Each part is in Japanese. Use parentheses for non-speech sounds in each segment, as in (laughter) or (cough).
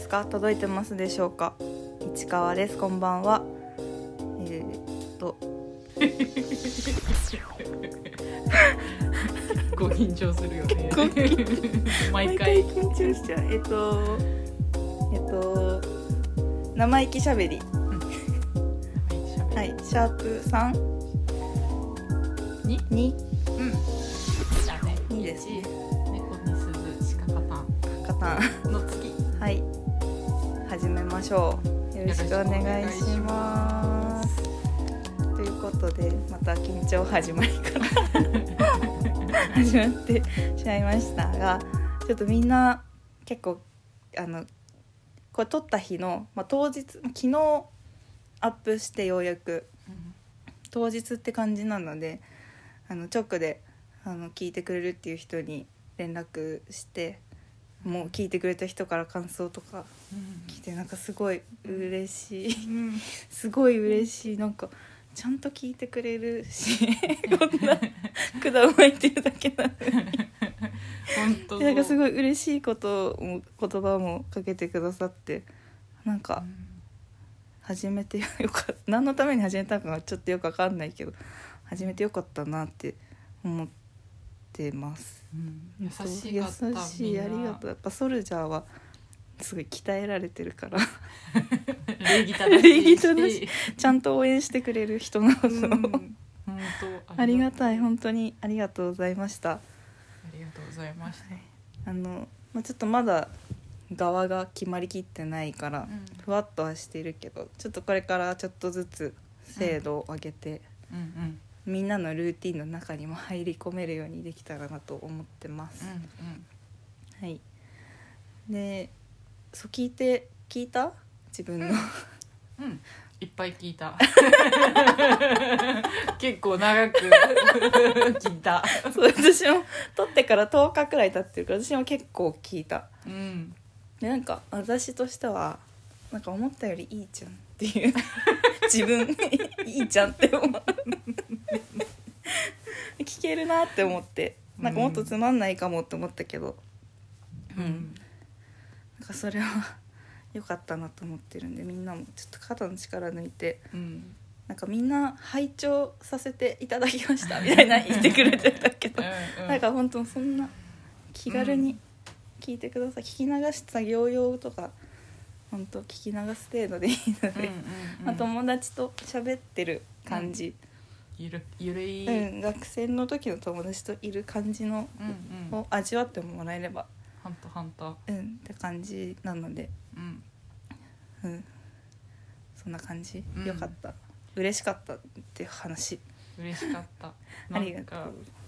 ますか？届いてますでしょうか？市川です。こんばんは。えー、っと。結構緊張するよね。構毎回。緊張しちゃう。えっとえっと生意気しゃべり。はい。シャープ3に？に。うん。じゃあねですね。猫に鈴鹿カタカタンンの次ましょう。よろしくお願いします。ということでまた緊張始まりから (laughs) 始まってしまいましたがちょっとみんな結構あのこれ撮った日の、まあ、当日昨日アップしてようやく当日って感じなのであの直であの聞いてくれるっていう人に連絡してもう聞いてくれた人から感想とか聞いてなんかすごい嬉しい。うん。(laughs) すごい嬉しい。なんかちゃんと聞いてくれるし (laughs) こんな管を巻いてるだけなのに。本当なんかすいごい嬉しいことも言葉もかけてくださってなんか始めてよかった。何のために始めたのかはちょっとよくわかんないけど始めてよかったなって思ってます。優しかった優しいありがとうやっぱソルジャーはすごい鍛えられてるから。礼儀正しいちゃんと応援してくれる人のことを、うん。本当ありがたい。本当に。ありがとうございました。ありがとうございました。あの、まあ、ちょっとまだ側が決まりきってないからふわっとはしているけどちょっとこれからちょっとずつ精度を上げて、うんうん。みんなのルーティンの中にも入り込めるようにできたらなと思ってます、うん。はい。でそう聞いて聞いた？自分の、うん。うん。いっぱい聞いた。(laughs) 結構長く。(laughs) 聞いた。そう私も撮ってから10日くらい経ってるから私も結構聞いた。うん。でなんか私としてはなんか思ったよりいいじゃんっていう。(laughs) 自分。いいじゃんって思う。聞けるなって思って。なんかもっとつまんないかもって思ったけど、うん。なんかそれは (laughs) 良かったなと思ってるんでみんなもちょっと肩の力抜いてうん。なんかみんな拝聴させていただきました (laughs) みたいな言ってくれてたけどうんなんか本当そんな気軽に聞いてください、聞き流し作業用とか本当聞き流す程度でいいので、うんうん (laughs) まあ、友達と喋ってる感じ、ゆるゆるい。うん学生の時の友達といる感じのうんうん。を味わってもらえれば、うん、って感じなので、うん。うん、そんな感じ、うん。よかった。嬉しかったっていう話。嬉しかった。(laughs) ありがとう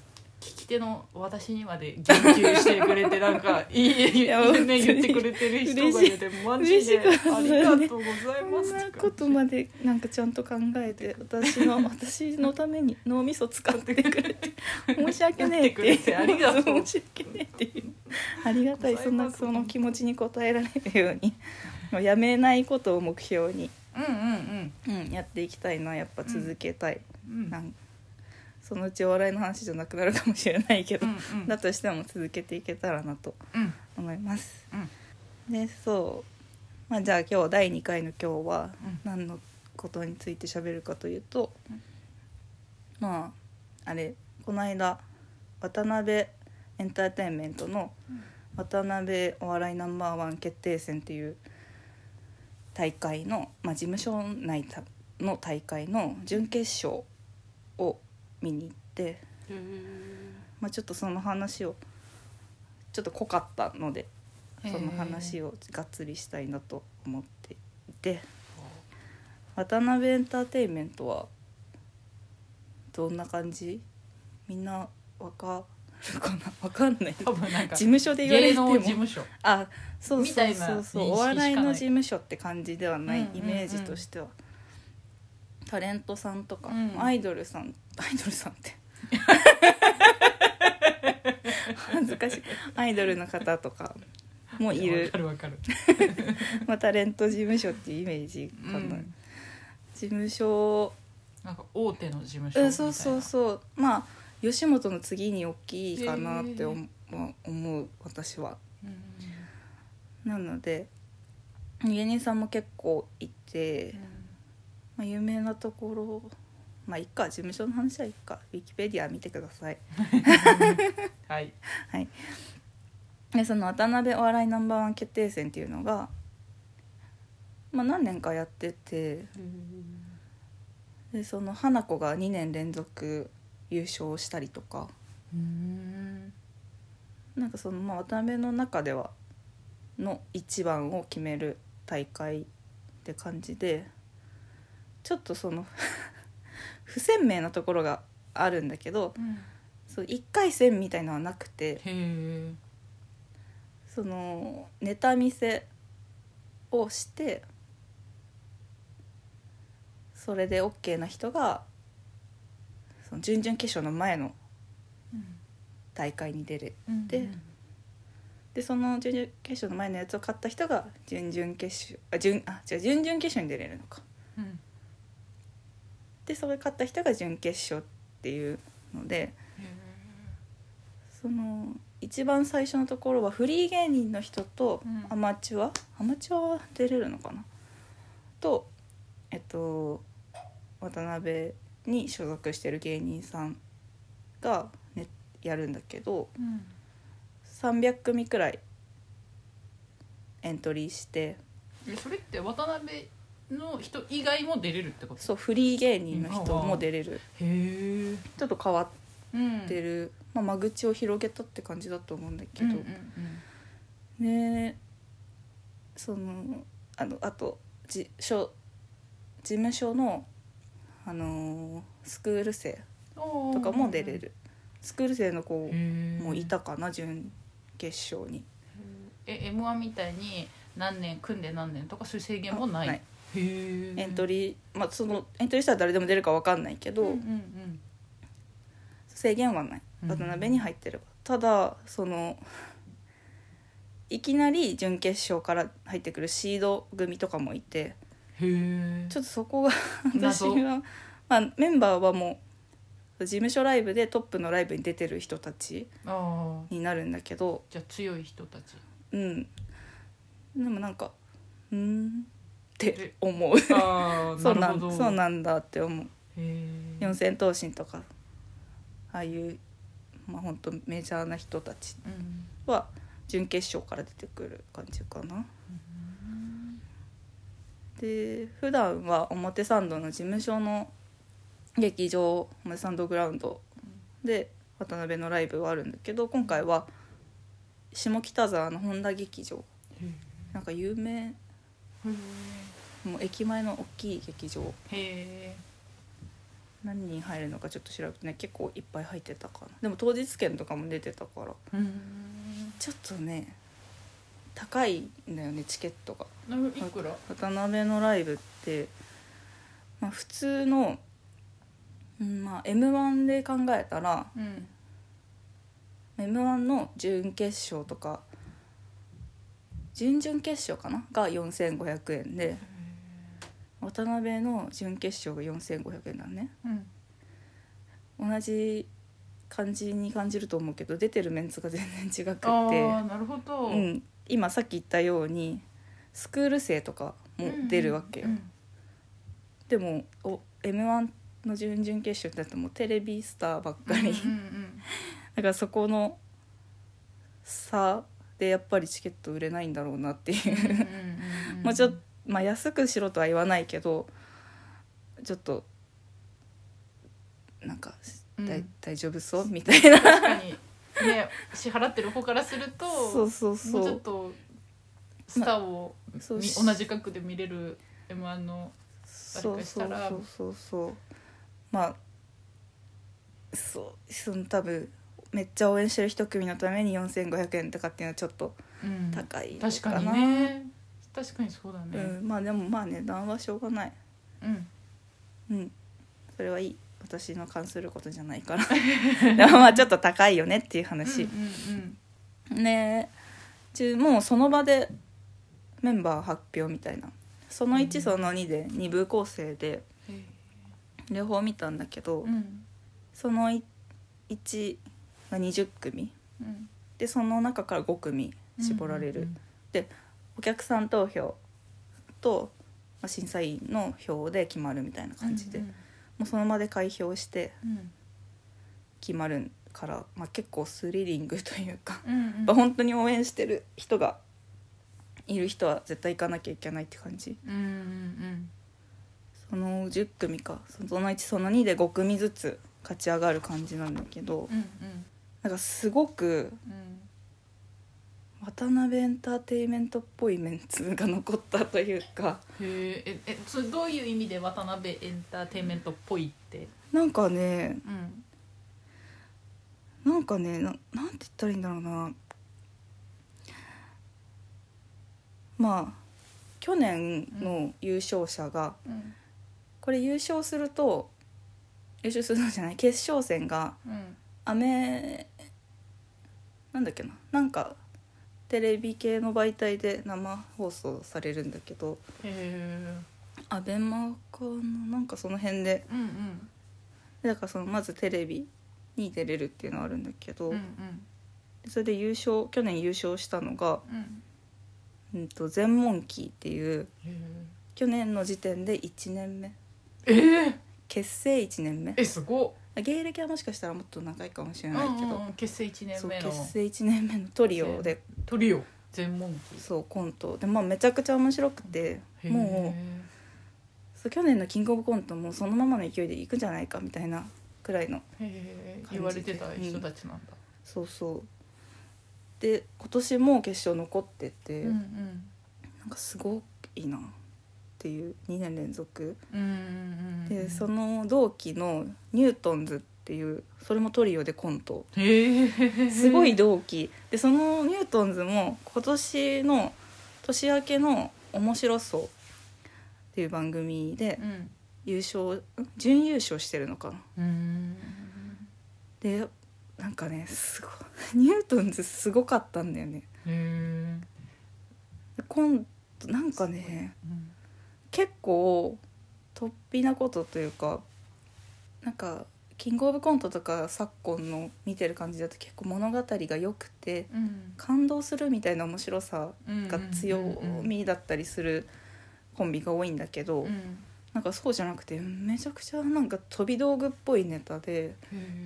聞き手の私にまで言及してくれてなんかいいいいやね言ってくれてる人がいてマジでありがとうございこますんなことまでなんかちゃんと考えて私の私のために脳みそ使ってくれて申し訳ねえってありがとう申し訳ねえっていうありがたいそんなその気持ちに応えられるようにもうやめないことを目標に、うんうんうん、やっていきたいなやっぱ続けたい、うんうんなんそのうちお笑いの話じゃなくなるかもしれないけど、うんうん。だとしても続けていけたらなとうん。思います。うん。でそう、まあ、じゃあ今日第2回の今日はうん。何のことについて喋るかというと、うん。まああれこの間渡辺エンターテインメントの渡辺お笑いナンバーワン決定戦っていう大会の、まあ、事務所内の大会の準決勝を見に行って、まあ、ちょっとその話をちょっと濃かったのでその話をがっつりしたいなと思っていて渡辺エンターテインメントはどんな感じ？みんなわかるかな？(laughs) わかんない。多分なんか事務所で言われ芸ても。能事務所。あそうみそうそうそう。お笑いの事務所って感じではないイメージとしては、タレントさんとか、うん。アイドルさんアイドルさんって。恥ずかしい。アイドルの方とかもいやわるかるわかる。(laughs) まあ、タレント事務所っていうイメージかな、うん。事務所。なんか大手の事務所みたいな。うんそうそうそう。まあ吉本の次に大きいかなって思,、まあ思う私は。うん。なので芸人さんも結構いて、まあ、有名なところまあいっか事務所の話はいっかウィキペディア見てください。(laughs) はい。はい。でその渡辺お笑いナンバーワン決定戦っていうのが、まあ、何年かやっててでその花子が2年連続優勝したりとか。うん。なんかそのまあ渡辺の中ではの一番を決める大会って感じでちょっとその (laughs) 不鮮明なところがあるんだけどそう1回戦みたいのはなくてそのネタ見せをしてそれで OK な人がその準々決勝の前の大会に出るででその準々決勝の前のやつを勝った人が準々決勝あ準あ違う準々決勝に出れるのか。うんでそれ勝った人が準決勝っていうのでその一番最初のところはフリー芸人の人とうん。アマチュア、アマチュアは出れるのかな？とえっと渡辺に所属してる芸人さんが、ね、やるんだけどうん300組くらいエントリーして。えそれって渡辺の人以外も出れるってこと？そうフリー芸人の人も出れる。へえちょっと変わうんってる、まあ、間口を広げたって感じだと思うんだけど、うんうんねそのあのあとじ所事務所の、あのースクール生うんとかも出れる、スクール生の子もいたかな準決勝に。え m 1みたいに何年組んで何年とかそういう制限もないエントリー、まあ、そのエントリーしたら誰でも出るか分かんないけど、うんうん制限はない。うん渡辺に入ってれば、ただそのいきなり準決勝から入ってくるシード組とかもいてちょっとそこが (laughs) 私謎は、まあ、メンバーはもう事務所ライブでトップのライブに出てる人たちになるんだけど。じゃあ強い人たち。うん。でもなんかうーんってで思う。(laughs) そうなんそうなんだって思う。四千頭身とかああいうまあ本当メジャーな人たちうん。は準決勝から出てくる感じかな。で普段は表参道の事務所の劇場表参道グラウンドで渡辺のライブはあるんだけど今回は下北沢の本田劇場。へなんか有名えもう駅前の大きい劇場。へえ。何人入るのかちょっと調べてね結構いっぱい入ってたかな。でも当日券とかも出てたから。うん。ちょっとね高いんだよねチケットが。ないくら？渡辺のライブって、まあ、普通の、うんまあ、m 1で考えたらうん。m 1の準決勝とか準々決勝かな？が4500円で渡辺の準決勝が4500円だね。うん。同じ感じに感じると思うけど出てるメンツが全然違くあて、あなるほど。うん、今さっき言ったようにスクール生とかも出るわけよ、うんでもお m 1の準々決勝だともうテレビスターばっかり、うんうん。(laughs) だからそこの差でやっぱりチケット売れないんだろうなっていうもうちょっと、まあ、安くしろとは言わないけどちょっとなんか、うん大丈夫そうみたいな。確かに。ね支払ってる方からするとそうそうもうそうちょっとスターをみそうし同じ額で見れる m 1のそう誰かしたら。そうそうそう。まあそうその多分めっちゃ応援してる一組のために4500円とかっていうのはちょっとうん。高いのかな、確かにね。確かにそうだね。うん、まあでもまあ値段はしょうがない。うん。うん。それはいい。私の関することじゃないから。(laughs) でもまあちょっと高いよねっていう話、うんうんね。ちもうその場でメンバー発表みたいな。その1、うん。その2で2部構成で両方見たんだけど、その1が20組。うん。でその中から5組絞られる、うんお客さん投票と、まあ、審査員の票で決まるみたいな感じで、うんもうその場で開票してうん。決まるから、まあ、結構スリリングというか、うんうん。やっぱ本当に応援してる人がいる人は絶対行かなきゃいけないって感じ。うんうんその10組か。その1その2で5組ずつ勝ち上がる感じなんだけど。うんうんなんかすごくうん。渡辺エンターテインメントっぽいメンツが残ったというか。へええそれどういう意味で渡辺エンターテインメントっぽいって？なんかねうん。なんかねななんて言ったらいいんだろうな。まあ去年の優勝者が、うん。これ優勝すると優勝するのじゃない決勝戦がうん。アメなんだっけな。なんかテレビ系の媒体で生放送されるんだけど。へえアベマかな。なんかその辺で。うんうん。だからそのまずテレビに出れるっていうのはあるんだけど、うんうん。それで優勝去年優勝したのがうん。うんと全問キーっていうへ去年の時点で1年目。ええー。結成1年目。えすごっ芸歴はもしかしたらもっと長いかもしれないけど、うんうんうん結成1年目の。結成1年目のトリオで。トリオ全問。記そうコント。でまあめちゃくちゃ面白くてもうそう去年のキングオブコントもそのままの勢いでいくんじゃないかみたいなくらいの言われてた人たちなんだ。そうそう。で今年も決勝残ってて、うんうん。なんかすごいなっていう2年連続。うんうんうんでその同期のニュートンズっていうそれもトリオでコント。すごい同期。でそのニュートンズも今年の年明けの「おもしろ荘」っていう番組でうん。優勝ん準優勝してるのかな。うん。でなんかねすごいニュートンズすごかったんだよね。へえ。で今度なんかね結構突飛なことというかなんかキングオブコントとか昨今の見てる感じだと結構物語が良くてうん。感動するみたいな面白さうんが強みだったりするコンビが多いんだけど、うん。なんかそうじゃなくてめちゃくちゃなんか飛び道具っぽいネタで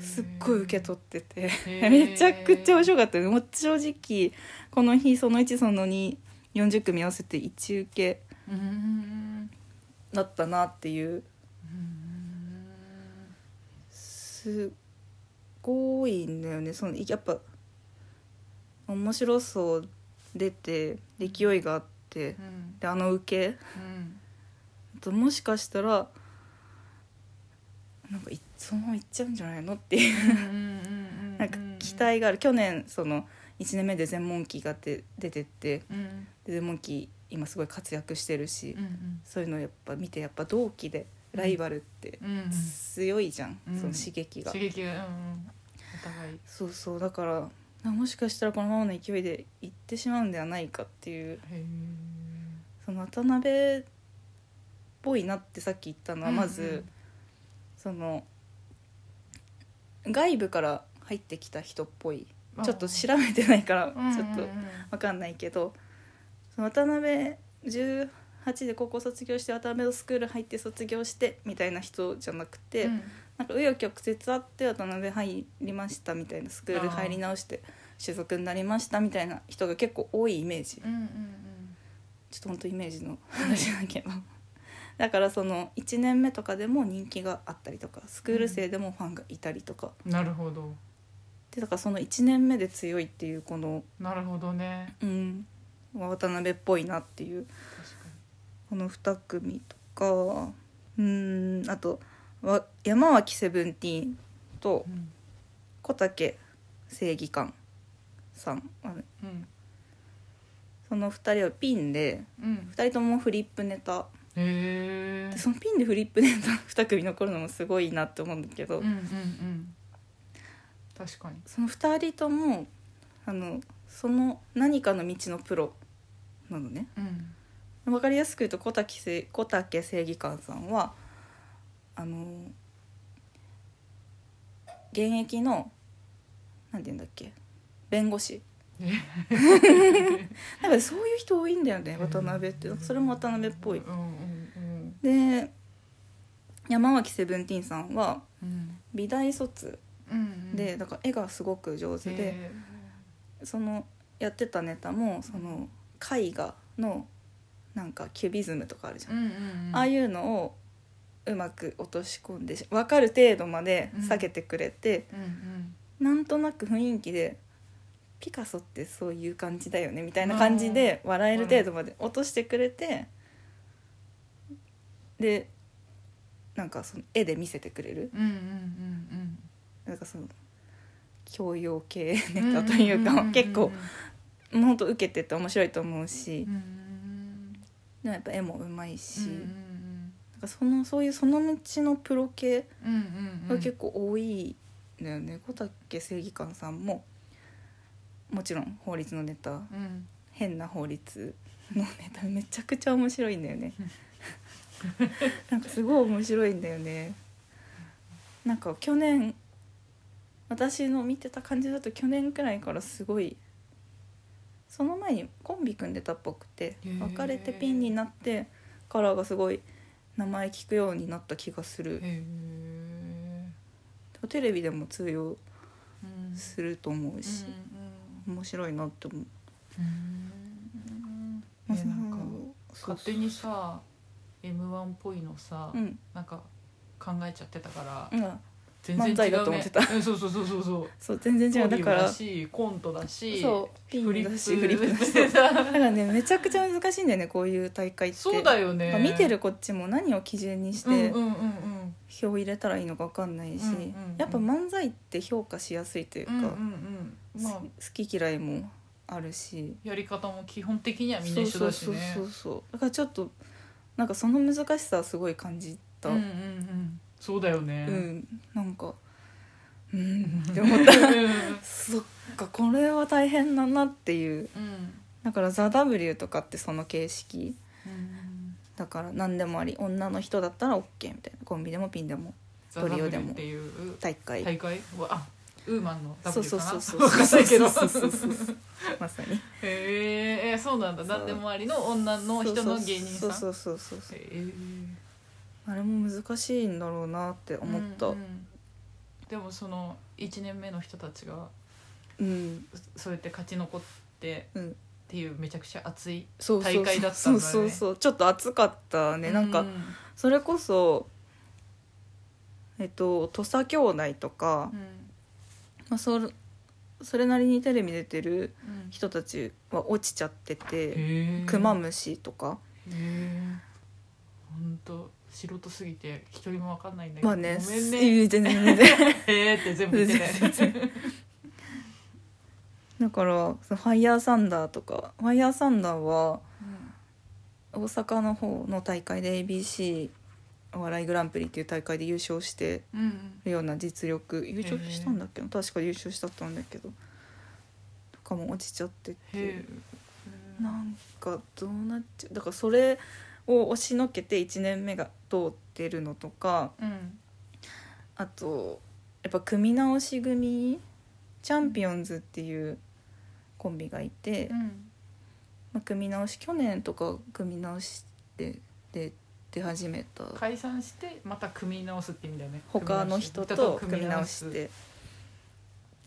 すっごい受け取っててめちゃくちゃ面白かったねもう正直この日その1その240組合わせて一受け。うんだったなっていう。うんすごいんだよね。そのやっぱ面白そう出てで勢いがあってうん。であの受け。うん。あともしかしたらなんかいそのままいっちゃうんじゃないのっていう。なんか期待がある。去年その1年目で全問記が出出てってうん。で全問記今すごい活躍してるし、うんそういうのやっぱ見てやっぱ同期でライバルってうんうん。強いじゃん、うん。その刺激が。刺激がうんうん。お互い。そうそう。だからなもしかしたらこのままの勢いでいってしまうんではないかっていうその渡辺っぽいなってさっき言ったのはまず、うん。うんその外部から入ってきた人っぽい。ちょっと調べてないからちょっと分かんないけどその渡辺18で高校卒業して渡辺のスクール入って卒業してみたいな人じゃなくて、うん。なんか紆余曲折あって渡辺入りましたみたいなスクール入り直して所属になりましたみたいな人が結構多いイメージ。うんうんちょっと本当イメージの話だけど。(laughs) だからその1年目とかでも人気があったりとかスクール生でもファンがいたりとか、うん。なるほど。でだからその1年目で強いっていうこの、なるほどね。うん、渡辺っぽいなっていうこの2組とかうんあとわ山脇セブンティーンとに小竹正義感さん。うん。その2人はピンでうん。2人ともフリップネタ。そのピンでフリップネタ2 (laughs) 組残るのもすごいなって思うんだけど、うんうんうん。確かに。その2人ともあのその何かの道のプロなのね。うん。分かりやすく言うと小竹せ小竹正義感さんはあの現役の何て言うんだっけ？弁護士。(laughs) なんかそういう人多いんだよね渡辺って。それも渡辺っぽい。で山脇セブンティーンさんはうん。美大卒。でだから絵がすごく上手でへそのやってたネタもその絵画のなんかキュビズムとかあるじゃん、ーうんうんうん。ああいうのをうまく落とし込んで分かる程度まで下げてくれて、うんうん。なんとなく雰囲気でピカソってそういう感じだよねみたいな感じで笑える程度まで落としてくれてでなんかその絵で見せてくれる。うんうんうんなんかその教養系うんネタというか、んんん。結構もうほんと受けてて面白いと思うし、でもやっぱ絵もうまいし、なんかそのそういうその道のプロ系が結構多いんだよね、小竹正義感さんももちろん法律のネタうん。変な法律のネタめちゃくちゃ面白いんだよね。(laughs) なんかすごい面白いんだよね。なんか去年私の見てた感じだと去年くらいからすごいその前にコンビ組んでたっぽくて別れてピンになってカラーがすごい名前聞くようになった気がする。へテレビでも通用すると思うし、面白いなって思う。うん。まあえなんか勝手にさ m 1っぽいのさうん、なんか考えちゃってたからうん、漫才だと思ってた。うんそうそうそうそうそう。そう全然違う。だから。コントだしそうピフリップ。ンだしフリップだし。(laughs) だからねめちゃくちゃ難しいんだよねこういう大会って。そうだよね。見てるこっちも何を基準にして票入れたらいいのか分かんないし、うんうんうんやっぱ漫才って評価しやすいというか、うんうんうん。まあ。好き嫌いもあるし。やり方も基本的にはみんな一緒だしそうねそうそうそう。だからちょっとなんかその難しさはすごい感じた、うんうんうんそうだよね。うんなんかうんって思った。うんそっかこれは大変だなっていう。うんだから「ザ・ w とかってその形式。うんだから何でもあり女の人だったら OK みたいな。コンビでもピンでも。トリオでも。ザ W っていう大会、大会？はあウーマンの W そうかな？そうそうそうそうそう。そうそうまさに。へえそうなんだ。何でもありの女の人の芸人さん。そうそうそうそうそう。へえあれも難しいんだろうなって思った。うんうん。でもその1年目の人たちがうん。そうやって勝ち残ってうん。っていうめちゃくちゃ熱いそうそうそう。大会だったんだね。そうそうそう。ちょっと暑かったね。なんか、うそれこそえっと土佐兄弟とか、うん。まあ、それそれなりにテレビ出てるうん。人たちは落ちちゃっててへえクマムシとか。へえ本当素人すぎて一人もわかんないんだけどまあねごめんね。全然全然。へ (laughs) えって全部言って (laughs) だからそのファイヤーサンダーとかファイヤーサンダーは大阪の方の大会で ABC お笑いグランプリっていう大会で優勝してうんうん。るような実力優勝したんだっけな？確か優勝したったんだけど。とかも落ちちゃってへてえなんかどうなっちゃう？だからそれを押しのけて1年目が通ってるのとかうんあとやっぱ組み直し組チャンピオンズっていうコンビがいて、うん。まあ、組み直し去年とか組み直してで出始めた。解散してまた組み直すって意味だよね。他の人と組み直して。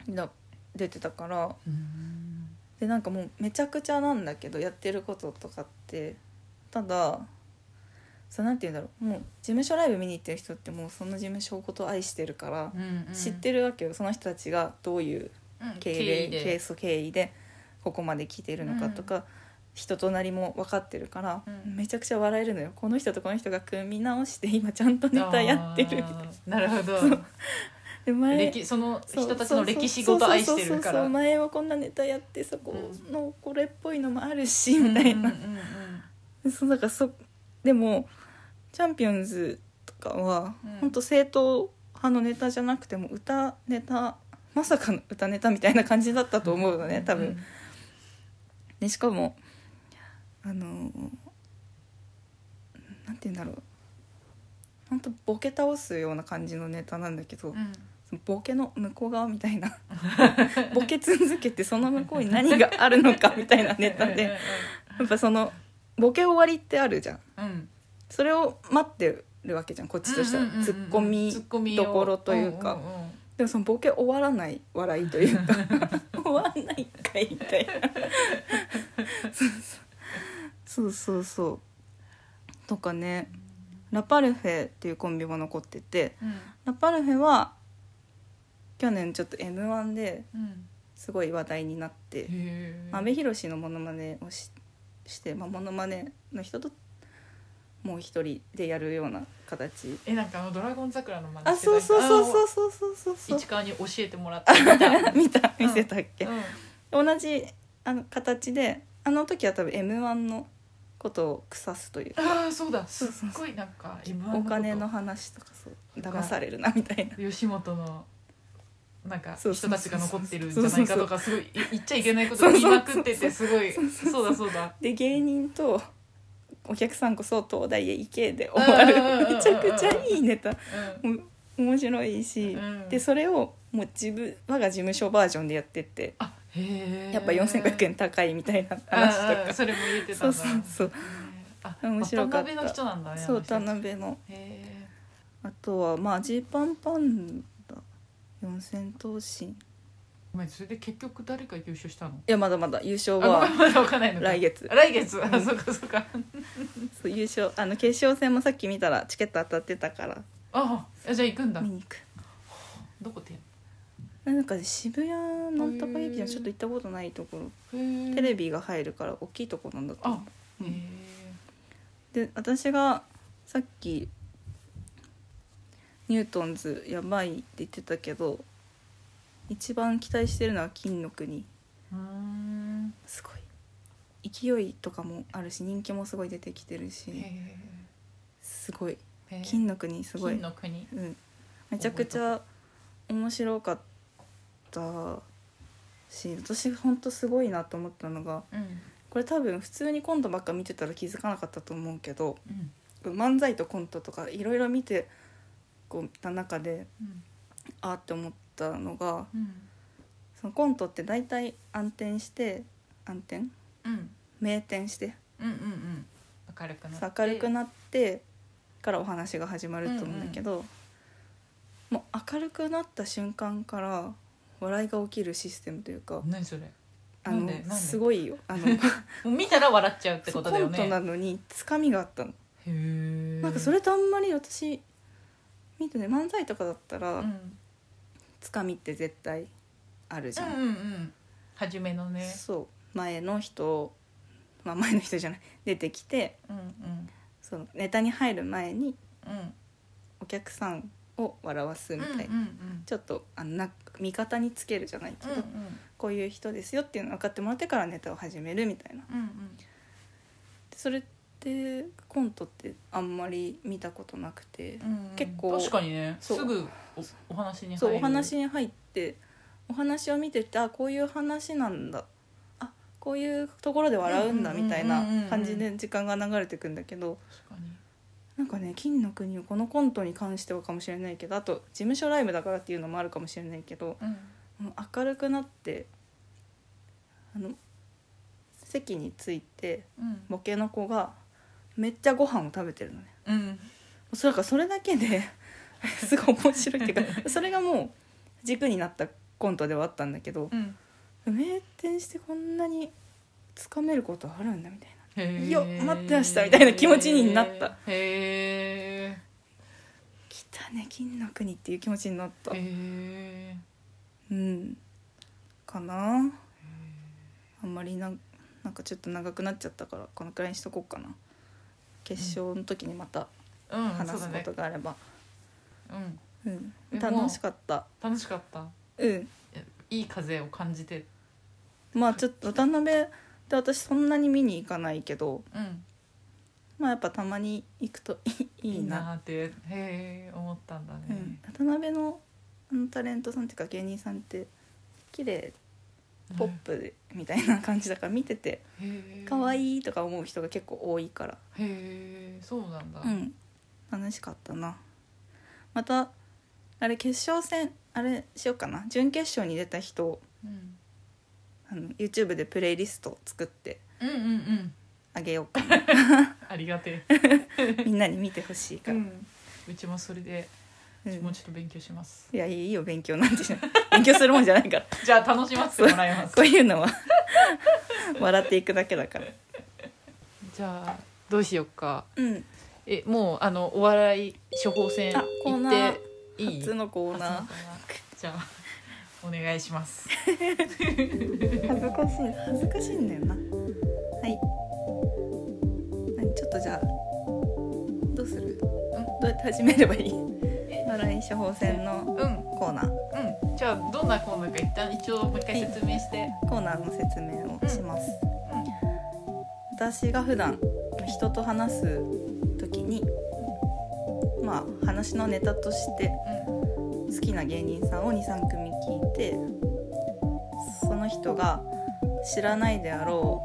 な出てたから。うん。でなんかもうめちゃくちゃなんだけどやってることとかってただそうなんて言うんだろう。もう事務所ライブ見に行ってる人ってもうその事務所のことを愛してるから、うんうん。知ってるわけよ。その人たちがどういううん経緯で。ケース経緯でここまで来てるのかとか、人となりも分かってるから、うん。めちゃくちゃ笑えるのよ。この人とこの人が組み直して今ちゃんとネタやってるみたいな。なるほど。で前歴その人たちの歴史ごと愛してるかそうそう。そうら前はこんなネタやってそこうのこれっぽいのもあるし、みたいな。うんうんうんそうだからそでもチャンピオンズとかは、うん。本当正統派のネタじゃなくても歌ネタまさかの歌ネタみたいな感じだったと思うのね多分、でしかもあのなんて言うんだろう。本当ボケ倒すような感じのネタなんだけど、うん。うんそのボケの向こう側みたいな。(laughs) ボケ続けてその向こうに何があるのかみたいなネタでやっぱそのボケ終わりってあるじゃん。うん。うんそれを待ってるわけじゃんこっちとしては、うんうんうんうんツッコミツッコミを。どころというか。んんんでもそのボケ終わらない笑いというか。(laughs) 終わんないんかいみたいな。そうそうそう。そうとかね。ラパルフェっていうコンビも残ってて。うん。ラパルフェは去年ちょっと m 1でうん。すごい話題になって。へえ阿部寛のモノマネをししてまあモノマネの人ともう一人でやるような形。えなんかあの「ドラゴン桜」のまねあそうそうそうそうそうそうそう。市川に教えてもらった。(laughs) 見た見せたっけ、うん、同じあの形であの時は多分 m 1のことを腐すという。ああそうだ。すっごいなんかお金の話とかそう騙されるなみたいな。吉本のなんかそうそうそう人たちが残ってるんじゃないかとかすごい (laughs) い言っちゃいけないこと言いまくっててすごい。そうだそうだ。で芸人とお客さんこそ東大へ行けで終わる。めちゃくちゃいいネタ面白いし、うんでそれをもう自分我が事務所バージョンでやってってやっぱ4500円高いみたいな話とかそれも入れてたそうんだそうそうへーあ面白かったの人なんだねそう田辺のへあとはまあジーパンパンダ四千頭身。ごめんそれで結局誰が優勝したの？やまだまだ。優勝はあごめんまだわかんないのか。来月。来月？あそっかそっか。そう優勝。あの決勝戦もさっき見たらチケット当たってたから。ああじゃあ行くんだ。見に行く。どこでなんか渋谷の高劇場ちょっと行ったことないところ。テテレビが入るから大きいとこなんだと思あうへで私がさっきニュートンズやばいって言ってたけど一番期待してるのは金の国。えうん。すごい。勢いとかもあるし人気もすごい出てきてるへしえすごい。金の国すごい。金の国。うん、めちゃくちゃ面白かったし私ほんとすごいなと思ったのがうん。これ多分普通にコントばっか見てたら気づかなかったと思うけどうん。漫才とコントとかいろいろ見てこうた中でうん。あーって思ったのがうん。そのコントって大体暗転して暗転？うん。明転して。うんうんうん。明るくなって。明るくなってからお話が始まると思うんだけど、もう明るくなった瞬間から笑いが起きるシステムというか何それ？あのすごいよ。あの (laughs) 見たら笑っちゃうってことだよコントなねのにつかみがあったの、なんかそれとあんまり私見てね漫才とかだったら、うん。つかみって絶対あるじゃん、うんうんうん。初めのね。そう。前の人まあ前の人じゃない。(laughs) 出てきてうんうん。そのネタに入る前にうん。お客さんを笑わすみたいな、うんうんちょっとあのな味方につけるじゃないけど、うんうん。こういう人ですよっていうのを分かってもらってからネタを始めるみたいな。うんうん。でそれってコントってあんまり見たことなくて、うんうん。結構確かにね。すぐおお話に入る。そうお話に入ってお話を見ててあこういう話なんだ。あこういうところで笑うんだみたいな感じで時間が流れてくんだけど確かに。なんかね金の国をこのコントに関してはかもしれないけどあと事務所ライブだからっていうのもあるかもしれないけどうん。もう明るくなってあの席に着いてうん。ボケの子がめっちゃご飯を食べてるのね。うん。それからそれだけで (laughs) すごい面白いっていうかそれがもう軸になったコントではあったんだけどうん名店してこんなにつかめることあるんだみたいな。へえよ待ってましたみたいな気持ちになった。へえ来たね金の国っていう気持ちになった。へえうん。かな。あんまりななんかちょっと長くなっちゃったからこのくらいにしとこうかな決勝の時にまたうん。話すことがあれば、うん。うん。え楽しかった。楽しかった？うん。いい風を感じて。まあちょっと渡辺って私そんなに見に行かないけど。うん。まあやっぱたまに行くといい (laughs) いいな。なってへえ思ったんだね。うん、渡辺のあのタレントさんっていうか芸人さんって綺麗ポップでみたいな感じだから見てて可愛いとか思う人が結構多いから。へえそうなんだ。うん。楽しかったな。またあれ決勝戦あれしようかな。準決勝に出た人うん。あの YouTube でプレイリスト作ってうんうんうん。あげようかな。(laughs) ありがて (laughs) みんなに見てほしいえ、から、うちもそれでうん。もうちょっと勉強します、いやいいよ勉強なんて。しない勉強するもんじゃないから。じゃあ楽しませてもらいます。こういうのは。笑っていくだけだから。じゃあどうしよっか。うん。えもうあのお笑い処方箋あコー行ナー。っていい？初のコーナー。じゃあお願いします。恥ずかしい。恥ずかしいんだよな。はい。何？ちょっとじゃあどうする？どうやって始めればいい？笑い処方箋のコーナーうんじゃあどんなコーナーか一旦一応もう一回説明して、コーナーの説明をします、私が普段人と話す時にまあ話のネタとして好きな芸人さんを23組聞いてその人が知らないであろ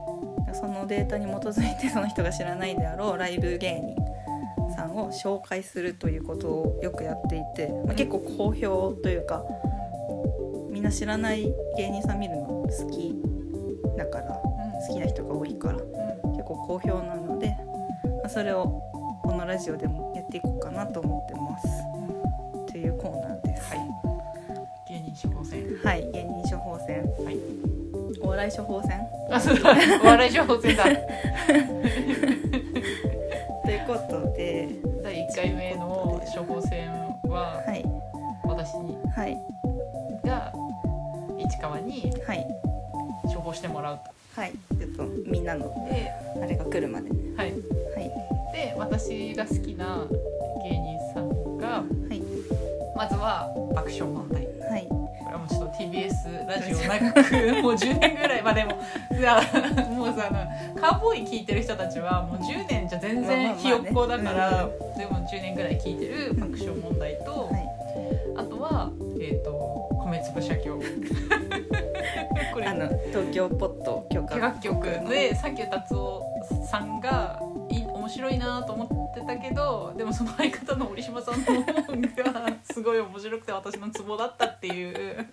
うそのデータに基づいてその人が知らないであろうライブ芸人を紹介するということをよくやっていて、まあ、結構好評というかみんな知らない芸人さん見るの好きだから好きな人が多いから結構好評なので、まあ、それをこのラジオでもやっていこうかなと思ってます。っていうコーナーです。はい。芸人処方箋。はい、芸人処方箋、はい。お笑い処方箋？あそうだ。お笑い処方箋だ (laughs) 10年ぐらいまあでももうさあのカーボーイ聞いてる人たちはもう10年じゃ全然ひよっこだから、でも10年ぐらい聞いてる爆笑問題と、はい、あとはえっ、と米粒社協これあの東京ポット許可楽曲でサンキュー達夫さんがい面白いなと思ってたけどでもその相方の折島さんの方がすごい面白くて私のツボだったっていう、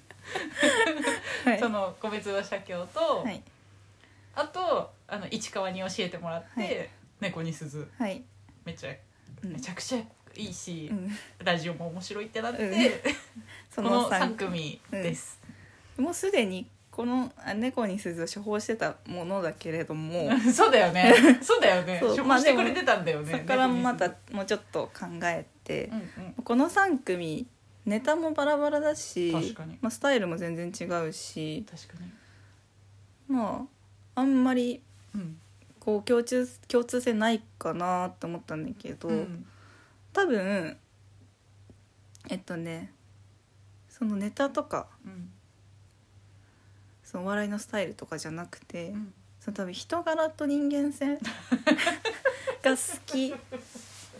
はい、その米粒社協と、はい、あとあの市川に教えてもらって、はい猫に鈴はい、めちゃうんめちゃくちゃいいし、うん、ラジオも面白いってなって、うん (laughs) そこの三3組です。もうすでにこのあ猫に鈴を処方してたものだけれども (laughs) そうだよね。そうだよね。そう処方してくれてたんだよね。そこからまたもうちょっと考えて鈴。うんうん。この3組ネタもバラバラだし確かにまあ、スタイルも全然違うし確かに。まああんまりうん。こう共通共通性ないかなって思ったんだけど、うん。多分えっとねそのネタとかうん。そのお笑いのスタイルとかじゃなくて、うんその多分人柄と人間性が好き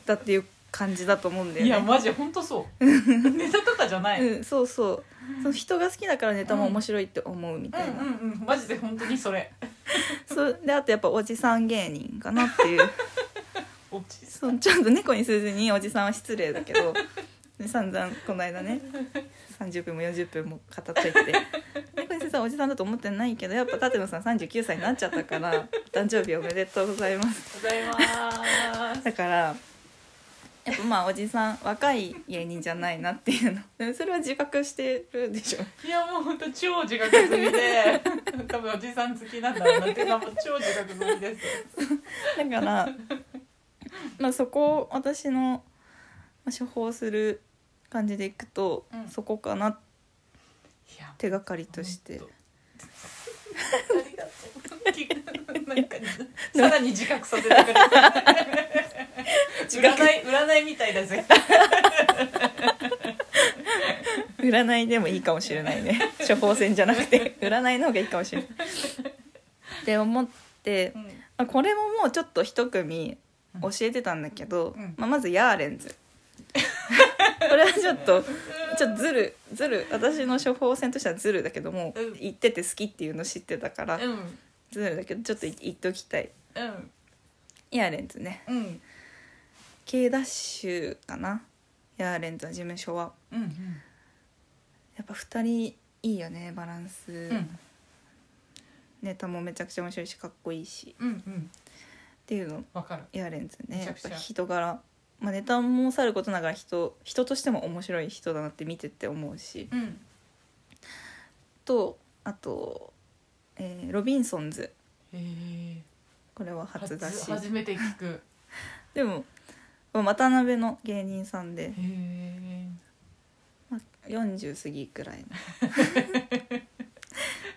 だっていう感じだと思うんだよね。いやマジ本当そう。(laughs) ネタとかじゃない。うんうん、そうそうその人が好きだからネタも面白いって思うみたいな、うんうん。マジで本当にそれ。(laughs) そうであとやっぱおじさん芸人かなっていう (laughs) おじさそうちょっと猫にすずにおじさんは失礼だけどで散々この間ね30分も40分も語っといて猫にすずはおじさんだと思ってないけどやっぱ舘野さん39歳になっちゃったから誕生日おめでとうございますん。ございます。だからやっぱまあおじさん若い芸人じゃないなっていうのでそれは自覚してるでしょいやもう本当超自覚済みで、(laughs) 多分おじさん好きなんだろうなっていうかもう超自覚済みです。だからまあそこを私のまあ処方する感じでいくと、うんそこかな手がかりとして (laughs) ありがとう。なんかさらに自覚させてくれて。占い占いみたいだぜ。(laughs) 占いでもいいかもしれないね。(laughs) 処方箋じゃなくて。占いの方がいいかもしれない。って思って、うん。まあ、これももうちょっと一組教えてたんだけど、うん。まあ、まずヤーレンズ。これはちょっとちょっとずるずる私の処方箋としてはずるだけども、うん。言ってて好きっていうの知ってたから、うん。ずるだけどちょっと言っておきたい。うん。ヤーレンズね。うん K ダッシュかな？ヤーレンズの事務所は。うんややっぱ2人いいよねバランス、うん。ネタもめちゃくちゃ面白いしかっこいいし。うんうん。っていうのわかる。ヤーレンズね。やっぱ人柄、まあ、ネタもさることながら人人としても面白い人だなって見てて思うし。うん。とあと、えーロビンソンズ。これは初だし。初めて聞く。(laughs) でも渡辺の芸人さんで。まあ、40過ぎくらいの。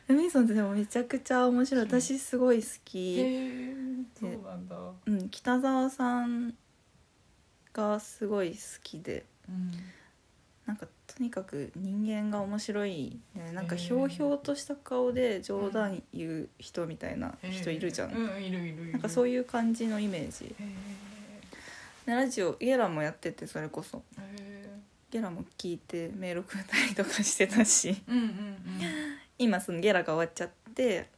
ロビンソンズでもめちゃくちゃ面白い。私すごい好き、へえそうなんだ。うん、北沢さんがすごい好きで。うん。なんかとにかく人間が面白い、ね、なんかひょうひょうとした顔で冗談言う人みたいな人いるじゃん、なんかそういう感じのイメージラジオゲラもやっててそれこそ。ゲラも聞いてメールくれたりとかしてたし。うんうん今そのゲラが終わっちゃって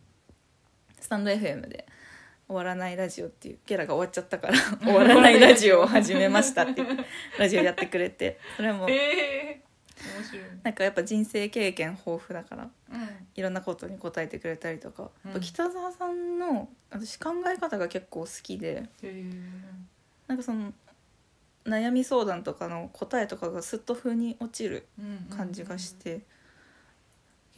スタンド FM で「終わらないラジオ」っていうゲラが終わっちゃったから「(laughs) 終わらないラジオ」を始めましたっていうラジオやってくれて。それも面白いなんかやっぱ人生経験豊富だからうん。いろんなことに答えてくれたりとか、うん。北沢さんの私考え方が結構好きでなんかその悩み相談とかの答えとかがすっと風に落ちる感じがして、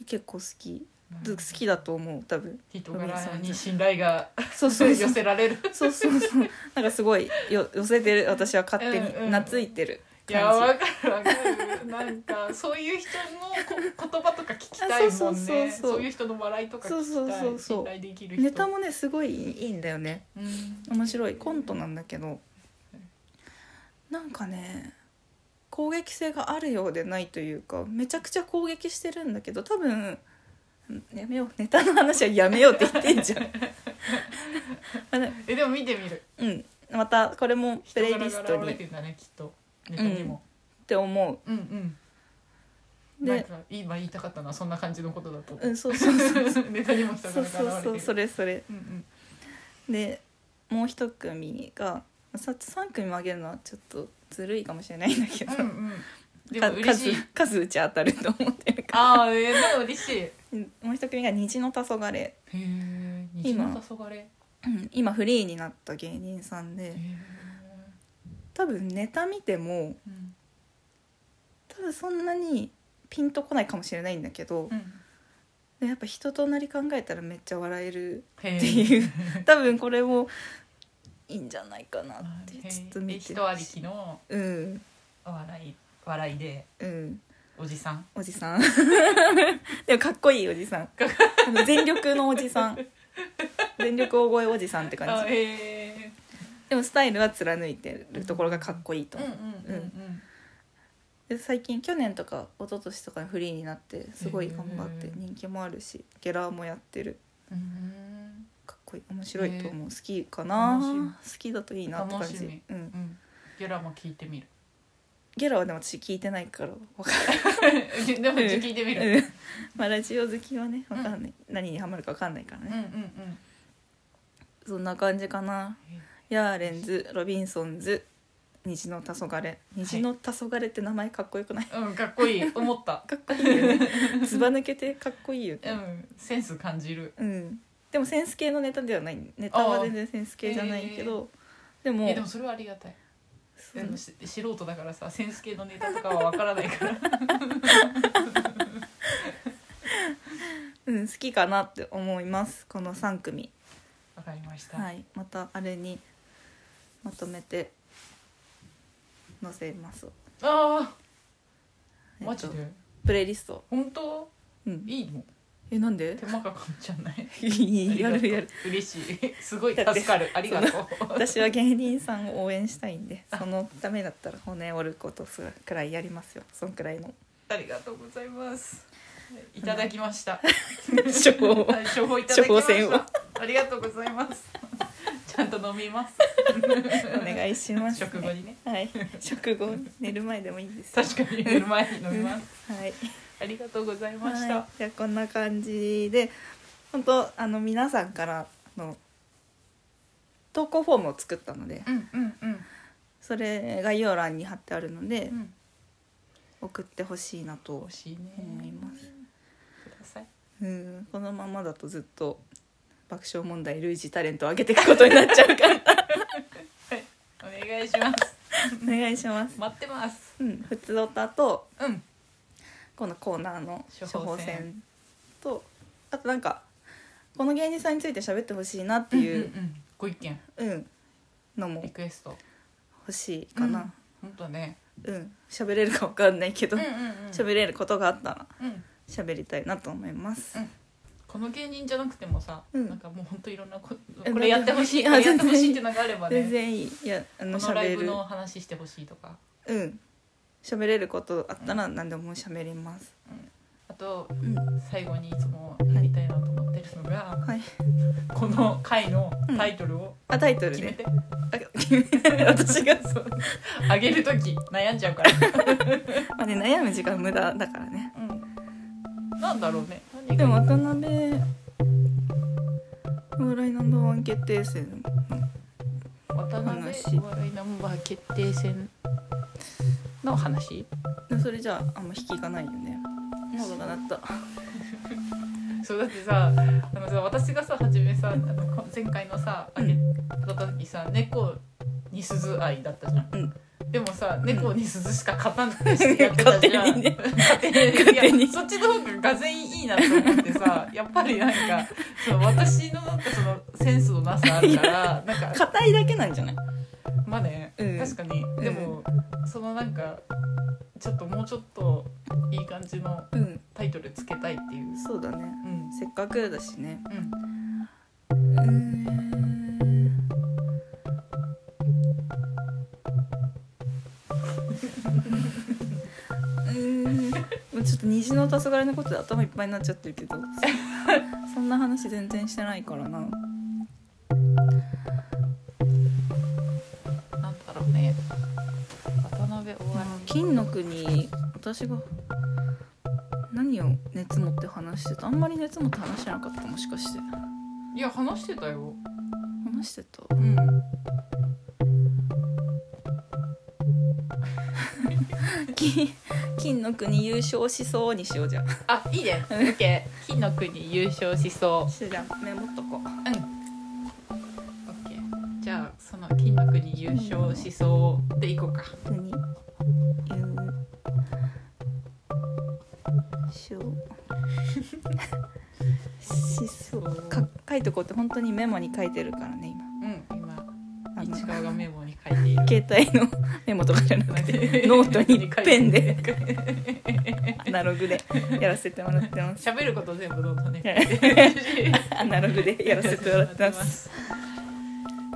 結構好き。好きだと思う多分。人柄に信頼がそうそうそう。(laughs) 寄せられる。そうそうそう。なんかすごいよ寄せてる。私は勝手うんうんに懐いてるいや感わかるわかる。なんかそういう人のこ言葉とか聞きたいもんあそうそうそうねそう。そういう人の笑いとか聞きたい。そうそうそうそう。ネタもねすごいいいんだよね。うん。面白い。コントなんだけどなんかね攻撃性があるようでないというかめちゃくちゃ攻撃してるんだけど多分やめよう。ネタの話はやめようって言ってんじゃん。(laughs) えでも見てみる。うん。またこれもプ人レイリストに。ってんだねきっと。ネタにも。て思う。んうん。うんか今言いたかったのはそんな感じのことだと。思うんそうそうそうそう。(laughs) ネタにも人そう柄そうそうそれそれ。うんうん。でもう一組がさ3組もあげるのはちょっとずるいかもしれないんだけど、うんうん。でかも嬉しい。数数打ち当たると思ってるかああえー、でも嬉しい。もう一組が虹の黄昏。え虹の黄昏。うん今フリーになった芸人さんで。多分ネタ見てもうん多分そんなにピンとこないかもしれないんだけど、うん。でやっぱ人となり考えたらめっちゃ笑えるっていう。(laughs) 多分これもいいんじゃないかなってちょっと見て人ありきのうん。笑い笑いでうん。おじさん？おじさん。(laughs) でもかっこいいおじさん。あの全力のおじさん。全力大声おじさんってあ感じでもスタイルは貫いてるところがかっこいいとう。ん思う、で最近去年とか一昨年とかにフリーになってすごい頑張って人気もあるしゲラーもやってる。うんこいい面白いと思う。好きかな？好きだといいなって感じ。うん、うん。ゲラも聞いてみる。ゲラはでも私聞いてないから分かん (laughs) でも聞いてみる。うん。まあ、ラジオ好きはね分かんない、何にハマるか分かんないからうんうんね、うん。そんな感じかな。ヤーレンズロビンソンズ虹の黄昏。虹の黄昏って名前かっこよくない、うんかっこいい。思った。(laughs) かっこいいよね。(laughs) ずば抜けてかっこいいよね。うん。センス感じる。うんでもセンス系のネタではない。ネタは全然センス系じゃないけどでもえでもそれはありがたい。でもし素人だからさセンス系のネタとかはわからないから。うん、好きかなって思います。この3組。わかりました、はい。またあれにまとめて載せます。あえっとあマジで？プレイリスト。本当？うん。いいの？えなんで？手間かかんじゃな (laughs) い？やるやる。嬉しい。すごい助かる。ありがとう。私は芸人さんを応援したいんで (laughs) そのためだったら骨折ることするくらいやりますよ。そんくらいの。ありがとうございます。い。(laughs) ただきました。処方はい処方いただきました。ありがとうございます。ちゃんと飲みます。お願いします、食後にね。はい。食後寝る前でもいいです確かに寝る前に飲みます。はいありがとうございました、はい、じゃあこんな感じで本当あの皆さんからの投稿フォームを作ったのでうんうんうん。それ概要欄に貼ってあるので、うん。送ってほしいなと思います。うん。このままだとずっと爆笑問題類似タレントを上げていくことになっちゃうから。(laughs) お願いします。お願いします。待ってます。うん。普通歌とうんこのコーナーの処処方方箋箋とあとなんかこの芸人さんについて喋ってほしいなっていう、んんん。ご意見。うん。のもリクエスト。欲しいかな。本当ね。うん。喋、れるか分かんないけどうんうん喋、れることがあったらうん。喋りたいなと思います、うん。この芸人じゃなくてもさ、うん。なんかもう本当いろんなこえこれやってほしいあこれやってほしいっていうのがあればね。全然いい。いやあのこのライブの話してほしいとか。うん喋れることあったら何でも喋ります、あとうん。最後にいつもやりたいなと思ってるのが、はい。この回のタイトルをあタイトルね決めて、あ (laughs) 私がそう。あげる時悩んじゃうから、(laughs) まあね悩む時間無駄だからね。うん、なんだろうね。何でがも渡辺お笑いナンバーワン決定戦渡辺話。お笑いナンバー決定戦の話？それじゃああんま引きがないよね。喉が鳴った。そうだってさあのさ私がさ初めさあのこ前回のさあげた時さ猫に鈴愛だったじゃん、うん。でもさ猫に鈴しか勝たないし (laughs) てやってたじゃん。勝手にそっちの方ががぜいいなと思ってさやっぱりなんか (laughs) その私のなんかそのセンスのなさあるからなんか硬いだけなんじゃない？まあね、うん確かに。でも、そのなんかちょっともうちょっといい感じのうん。タイトルつけたいっていう。そうだね。うん。せっかくだしね。うん。うーん。うーん。もうちょっと虹の黄昏のことで頭いっぱいになっちゃってるけど。そそんな話全然してないからな金の国私が何を熱持って話してた？あんまり熱持って話してなかったもしかして。いいや話してたよ。話してた？うん。(laughs) 金金の国優勝しそうにしようじゃん。あいいね。オッケー金の国優勝しそう。しじゃあメモっとこう。うん。オッケーじゃあその金の国優勝しそうでいこうか。国優いとこうって本当にメモに書いてるからねうん今。市川がメモに書いている。携帯の (laughs) メモとかじゃなくてノートにペンで (laughs) アナログでやらせてもらってます。喋ること全部ノートね。(laughs) アナログでやらせてもらってます。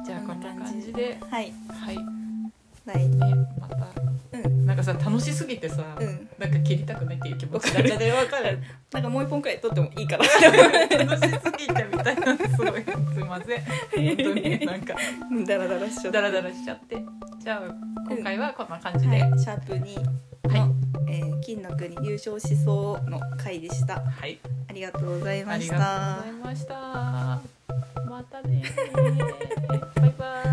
じゃあこんな感じで。はい。はい。はい。ねまた。うんかさ楽しすぎてさ、うん。なんか切りたくないっていう気持ちわかるがわかる。なんかもう一本くらい撮ってもいいから。楽しすぎてみたいな。すごいすいません。本当になんか。ダラダラしちゃって。ダラダラしちゃって。じゃあ今回はこんな感じで、はい、シャープ2の、はい。えー金の国優勝しそうの回でした。はい、ありがとうございあましりがとうたございました。またねバイバイ「